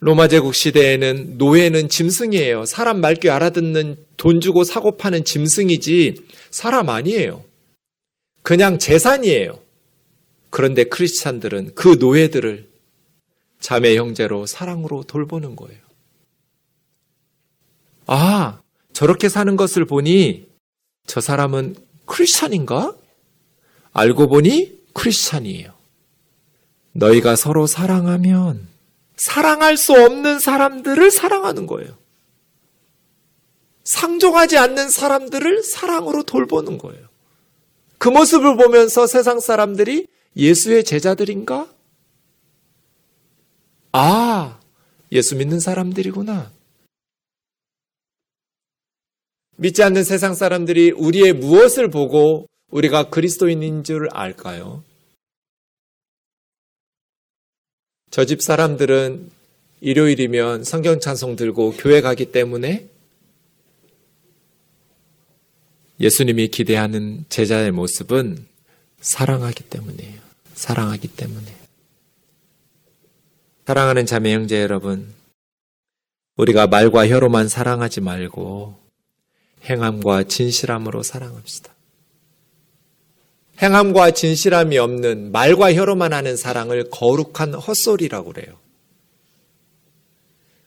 로마 제국 시대에는 노예는 짐승이에요. 사람 말귀 알아듣는 돈 주고 사고 파는 짐승이지 사람 아니에요. 그냥 재산이에요. 그런데 크리스찬들은 그 노예들을 자매 형제로 사랑으로 돌보는 거예요. 아, 저렇게 사는 것을 보니 저 사람은 크리스찬인가? 알고 보니 크리스찬이에요. 너희가 서로 사랑하면 사랑할 수 없는 사람들을 사랑하는 거예요. 상종하지 않는 사람들을 사랑으로 돌보는 거예요. 그 모습을 보면서 세상 사람들이 예수의 제자들인가? 아, 예수 믿는 사람들이구나. 믿지 않는 세상 사람들이 우리의 무엇을 보고 우리가 그리스도인인 줄 알까요? 저 집 사람들은 일요일이면 성경 찬송 들고 교회 가기 때문에 예수님이 기대하는 제자의 모습은 사랑하기 때문이에요. 사랑하기 때문에. 사랑하는 자매 형제 여러분, 우리가 말과 혀로만 사랑하지 말고 행함과 진실함으로 사랑합시다. 행함과 진실함이 없는 말과 혀로만 하는 사랑을 거룩한 헛소리라고 그래요.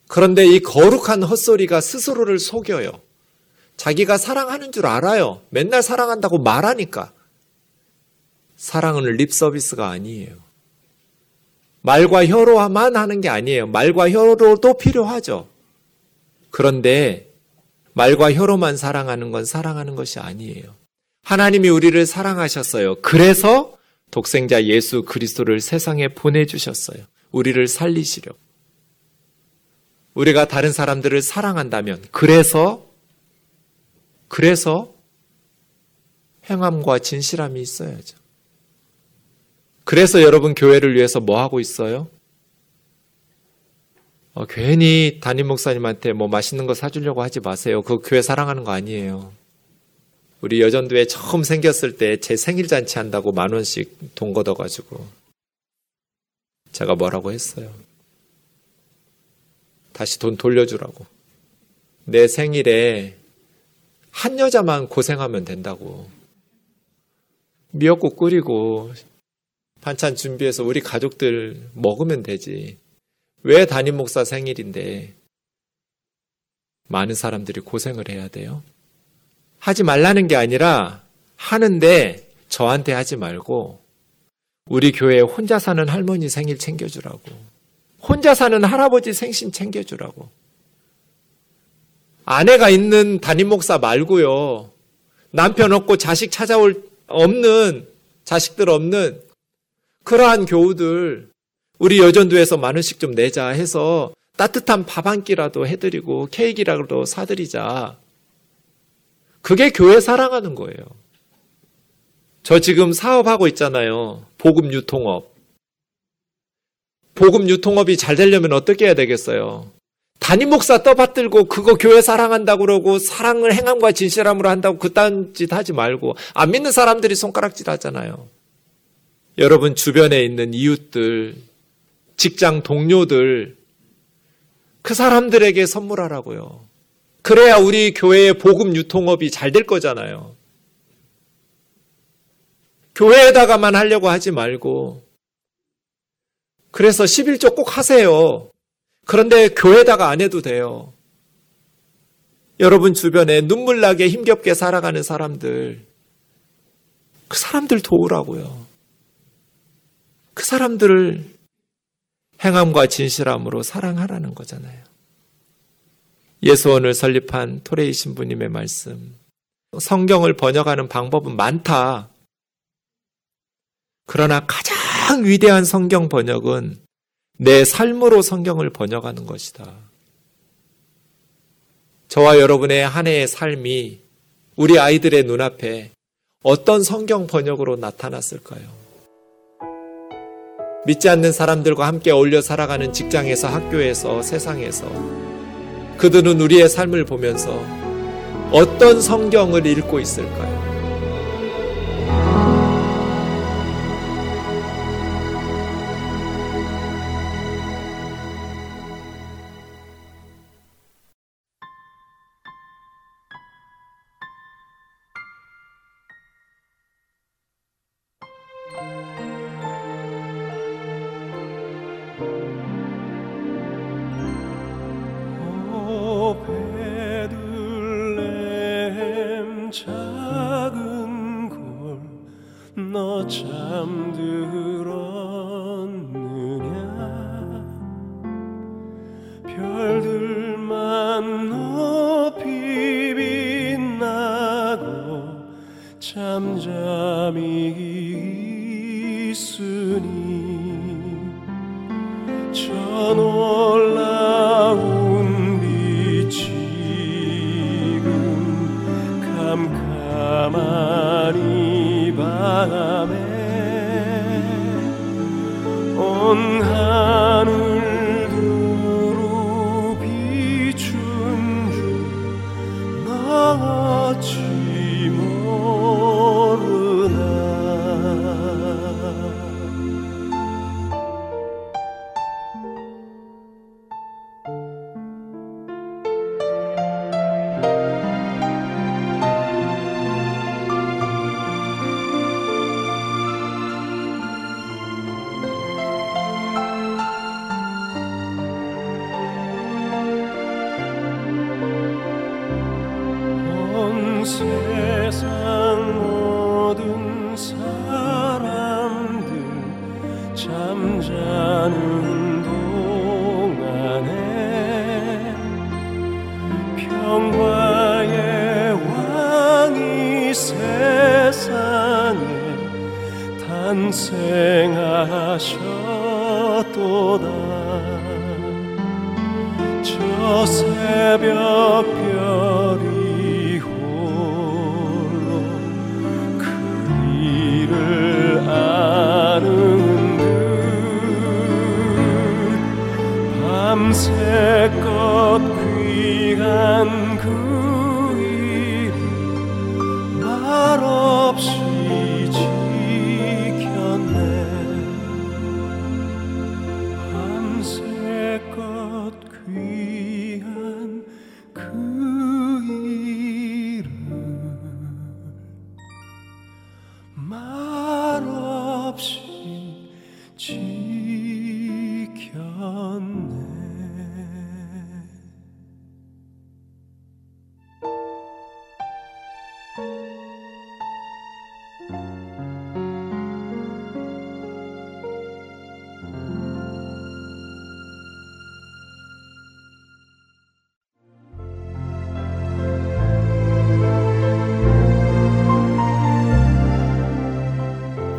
그런데 이 거룩한 헛소리가 스스로를 속여요. 자기가 사랑하는 줄 알아요. 맨날 사랑한다고 말하니까. 사랑은 립 서비스가 아니에요. 말과 혀로만 하는 게 아니에요. 말과 혀로도 필요하죠. 그런데 말과 혀로만 사랑하는 건 사랑하는 것이 아니에요. 하나님이 우리를 사랑하셨어요. 그래서 독생자 예수 그리스도를 세상에 보내주셨어요. 우리를 살리시려. 우리가 다른 사람들을 사랑한다면, 그래서 그래서 행함과 진실함이 있어야죠. 그래서 여러분 교회를 위해서 뭐 하고 있어요? 어, 괜히 담임 목사님한테 뭐 맛있는 거 사주려고 하지 마세요. 그 교회 사랑하는 거 아니에요. 우리 여전도에 처음 생겼을 때 제 생일 잔치 한다고 만 원씩 돈 걷어가지고 제가 뭐라고 했어요. 다시 돈 돌려주라고. 내 생일에 한 여자만 고생하면 된다고. 미역국 끓이고 반찬 준비해서 우리 가족들 먹으면 되지. 왜 담임 목사 생일인데 많은 사람들이 고생을 해야 돼요? 하지 말라는 게 아니라 하는데 저한테 하지 말고 우리 교회에 혼자 사는 할머니 생일 챙겨주라고. 혼자 사는 할아버지 생신 챙겨주라고. 아내가 있는 담임 목사 말고요. 남편 없고 자식 찾아올 없는 자식들 없는 그러한 교우들 우리 여전도에서 만 원씩 좀 내자 해서 따뜻한 밥 한 끼라도 해드리고 케이크라도 사드리자. 그게 교회 사랑하는 거예요. 저 지금 사업하고 있잖아요. 복음 유통업. 복음 유통업이 잘 되려면 어떻게 해야 되겠어요? 담임 목사 떠받들고 그거 교회 사랑한다고 그러고 사랑을 행함과 진실함으로 한다고 그딴 짓 하지 말고 안 믿는 사람들이 손가락질 하잖아요. 여러분 주변에 있는 이웃들, 직장 동료들, 그 사람들에게 선물하라고요. 그래야 우리 교회의 복음 유통업이 잘 될 거잖아요. 교회에다가만 하려고 하지 말고, 그래서 11조 꼭 하세요. 그런데 교회에다가 안 해도 돼요. 여러분 주변에 눈물 나게 힘겹게 살아가는 사람들, 그 사람들 도우라고요. 그 사람들을 행함과 진실함으로 사랑하라는 거잖아요. 예수원을 설립한 토레이 신부님의 말씀. 성경을 번역하는 방법은 많다. 그러나 가장 위대한 성경 번역은 내 삶으로 성경을 번역하는 것이다. 저와 여러분의 한 해의 삶이 우리 아이들의 눈앞에 어떤 성경 번역으로 나타났을까요? 믿지 않는 사람들과 함께 어울려 살아가는 직장에서 학교에서 세상에서 그들은 우리의 삶을 보면서 어떤 성경을 읽고 있을까요?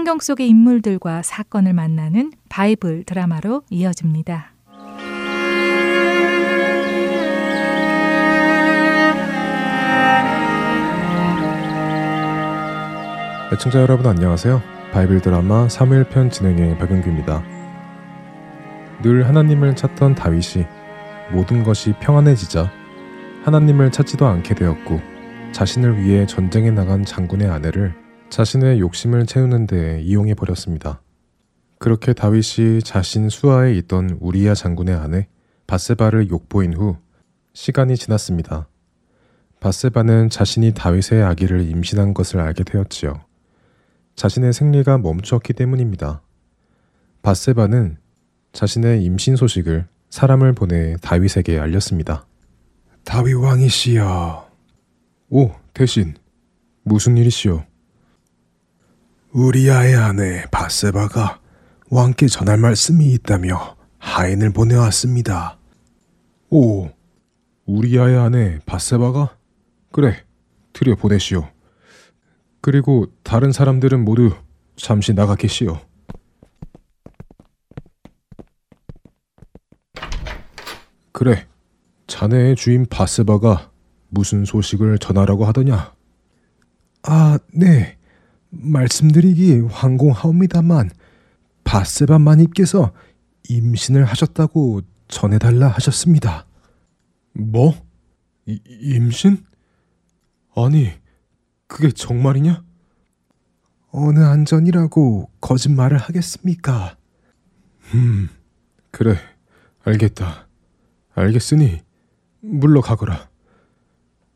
성경 속의 인물들과 사건을 만나는 바이블 드라마로 이어집니다. 애청자 여러분 안녕하세요. 바이블 드라마 3일편 진행의 박영규입니다. 늘 하나님을 찾던 다윗이 모든 것이 평안해지자 하나님을 찾지도 않게 되었고 자신을 위해 전쟁에 나간 장군의 아내를 자신의 욕심을 채우는 데 이용해 버렸습니다. 그렇게 다윗이 자신 수하에 있던 우리야 장군의 아내 바세바를 욕보인 후 시간이 지났습니다. 바세바는 자신이 다윗의 아기를 임신한 것을 알게 되었지요. 자신의 생리가 멈추었기 때문입니다. 바세바는 자신의 임신 소식을 사람을 보내 다윗에게 알렸습니다. 다윗 왕이시여. 오, 대신 무슨 일이시오? 우리아의 아내 바세바가 왕께 전할 말씀이 있다며 하인을 보내왔습니다. 오, 우리아의 아내 바세바가? 그래, 들여 보내시오. 그리고 다른 사람들은 모두 잠시 나가 계시오. 그래, 자네의 주인 바세바가 무슨 소식을 전하라고 하더냐? 아, 네. 말씀드리기 황공하옵니다만 바세바 마님께서 임신을 하셨다고 전해달라 하셨습니다. 뭐? 이, 임신? 아니, 그게 정말이냐? 어느 안전이라고 거짓말을 하겠습니까? 음, 그래, 알겠다. 알겠으니 물러가거라.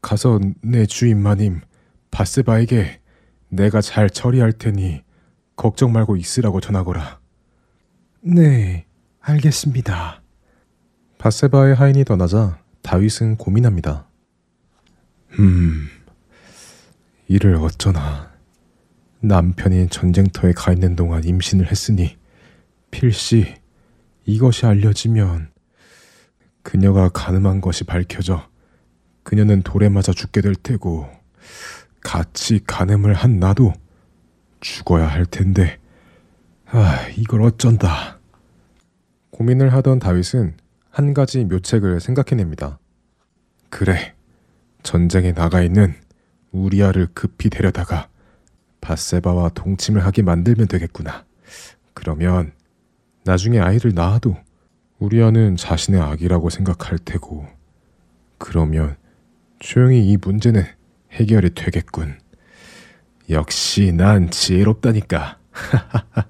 가서 내 주인 마님 바세바에게 내가 잘 처리할 테니 걱정 말고 있으라고 전하거라. 네, 알겠습니다. 바세바의 하인이 떠나자 다윗은 고민합니다. 음, 이를 어쩌나. 남편이 전쟁터에 가 있는 동안 임신을 했으니 필시 이것이 알려지면 그녀가 가늠한 것이 밝혀져 그녀는 돌에 맞아 죽게 될 테고 같이 간음을 한 나도 죽어야 할 텐데, 아, 이걸 어쩐다. 고민을 하던 다윗은 한 가지 묘책을 생각해냅니다. 그래, 전쟁에 나가 있는 우리아를 급히 데려다가 바세바와 동침을 하게 만들면 되겠구나. 그러면 나중에 아이를 낳아도 우리아는 자신의 아기라고 생각할 테고, 그러면 조용히 이 문제는 해결이 되겠군. 역시 난 지혜롭다니까.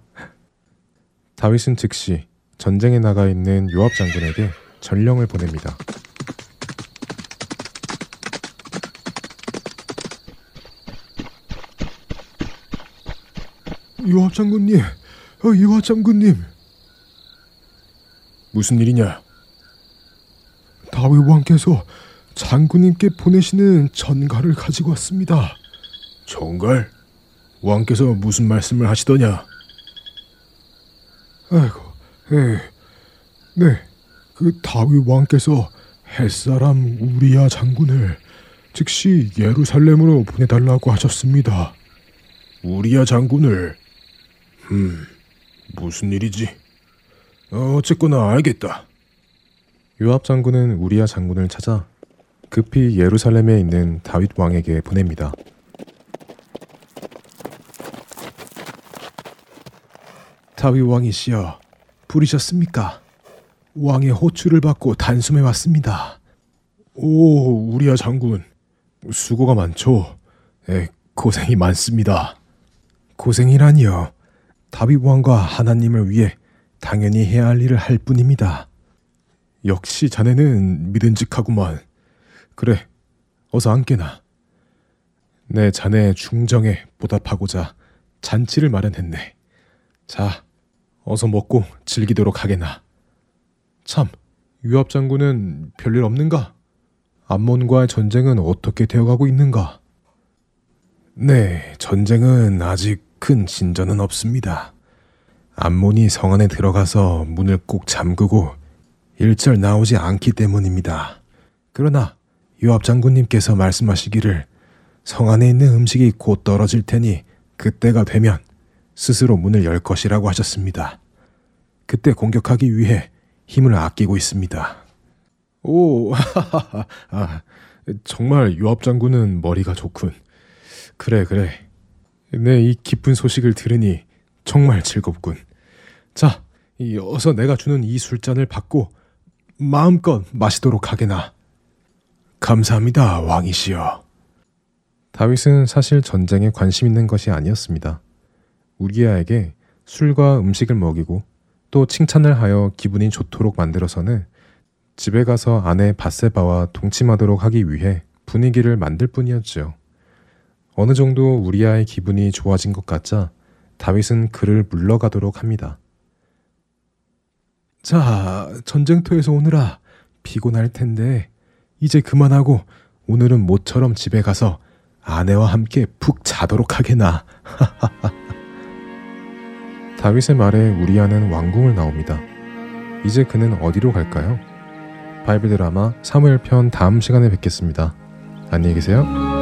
다윗은 즉시 전쟁에 나가 있는 요압 장군에게 전령을 보냅니다. 요압 장군님, 어, 요압 장군님. 무슨 일이냐? 다윗 왕께서 장군님께 보내시는 전갈을 가지고 왔습니다. 전갈? 왕께서 무슨 말씀을 하시더냐? 아이고, 예, 네, 그 다윗 왕께서 햇사람 우리야 장군을 즉시 예루살렘으로 보내달라고 하셨습니다. 우리야 장군을. 음, 무슨 일이지? 어쨌거나 알겠다. 요압 장군은 우리야 장군을 찾아 급히 예루살렘에 있는 다윗 왕에게 보냅니다. 다윗 왕이시여, 부르셨습니까? 왕의 호출을 받고 단숨에 왔습니다. 오, 우리야 장군, 수고가 많죠. 에, 고생이 많습니다. 고생이라니요. 다윗 왕과 하나님을 위해 당연히 해야 할 일을 할 뿐입니다. 역시 자네는 믿음직하구만. 그래, 어서 앉게나. 내 자네의 중정에 보답하고자 잔치를 마련했네. 자, 어서 먹고 즐기도록 하게나. 참, 유압 장군은 별일 없는가? 암몬과의 전쟁은 어떻게 되어가고 있는가? 네, 전쟁은 아직 큰 진전은 없습니다. 암몬이 성 안에 들어가서 문을 꼭 잠그고 일절 나오지 않기 때문입니다. 그러나 요압 장군님께서 말씀하시기를 성 안에 있는 음식이 곧 떨어질 테니 그때가 되면 스스로 문을 열 것이라고 하셨습니다. 그때 공격하기 위해 힘을 아끼고 있습니다. 오, 아, 정말 요압 장군은 머리가 좋군. 그래, 그래. 네, 이 기쁜 소식을 들으니 정말 즐겁군. 자, 어서 내가 주는 이 술잔을 받고 마음껏 마시도록 하게나. 감사합니다, 왕이시여. 다윗은 사실 전쟁에 관심 있는 것이 아니었습니다. 우리아에게 술과 음식을 먹이고 또 칭찬을 하여 기분이 좋도록 만들어서는 집에 가서 아내 바세바와 동침하도록 하기 위해 분위기를 만들 뿐이었지요. 어느 정도 우리아의 기분이 좋아진 것 같자 다윗은 그를 물러가도록 합니다. 자, 전쟁터에서 오느라 피곤할 텐데 이제 그만하고 오늘은 모처럼 집에 가서 아내와 함께 푹 자도록 하게나. 다윗의 말에 우리아는 왕궁을 나옵니다. 이제 그는 어디로 갈까요? 바이블 드라마 사무엘 편 다음 시간에 뵙겠습니다. 안녕히 계세요.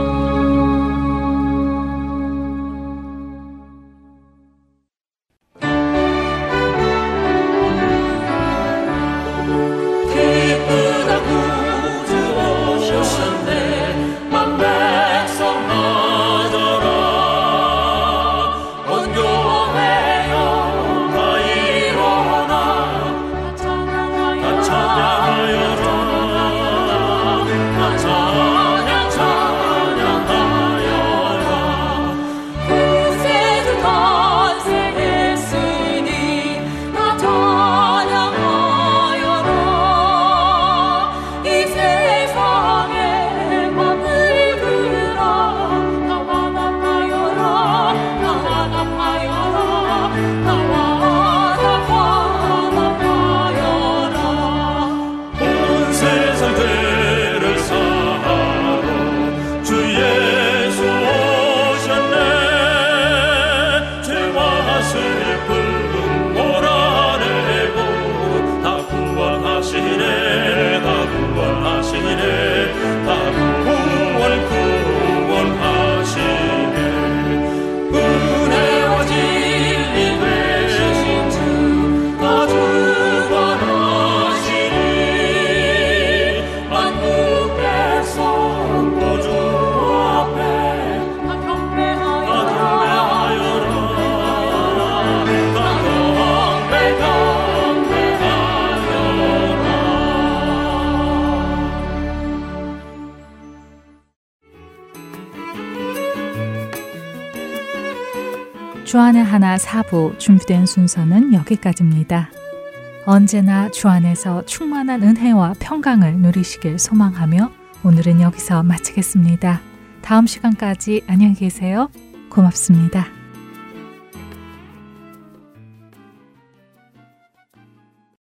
하나 사부 준비된 순서는 여기까지입니다. 언제나 주 안에서 충만한 은혜와 평강을 누리시길 소망하며 오늘은 여기서 마치겠습니다. 다음 시간까지 안녕히 계세요. 고맙습니다.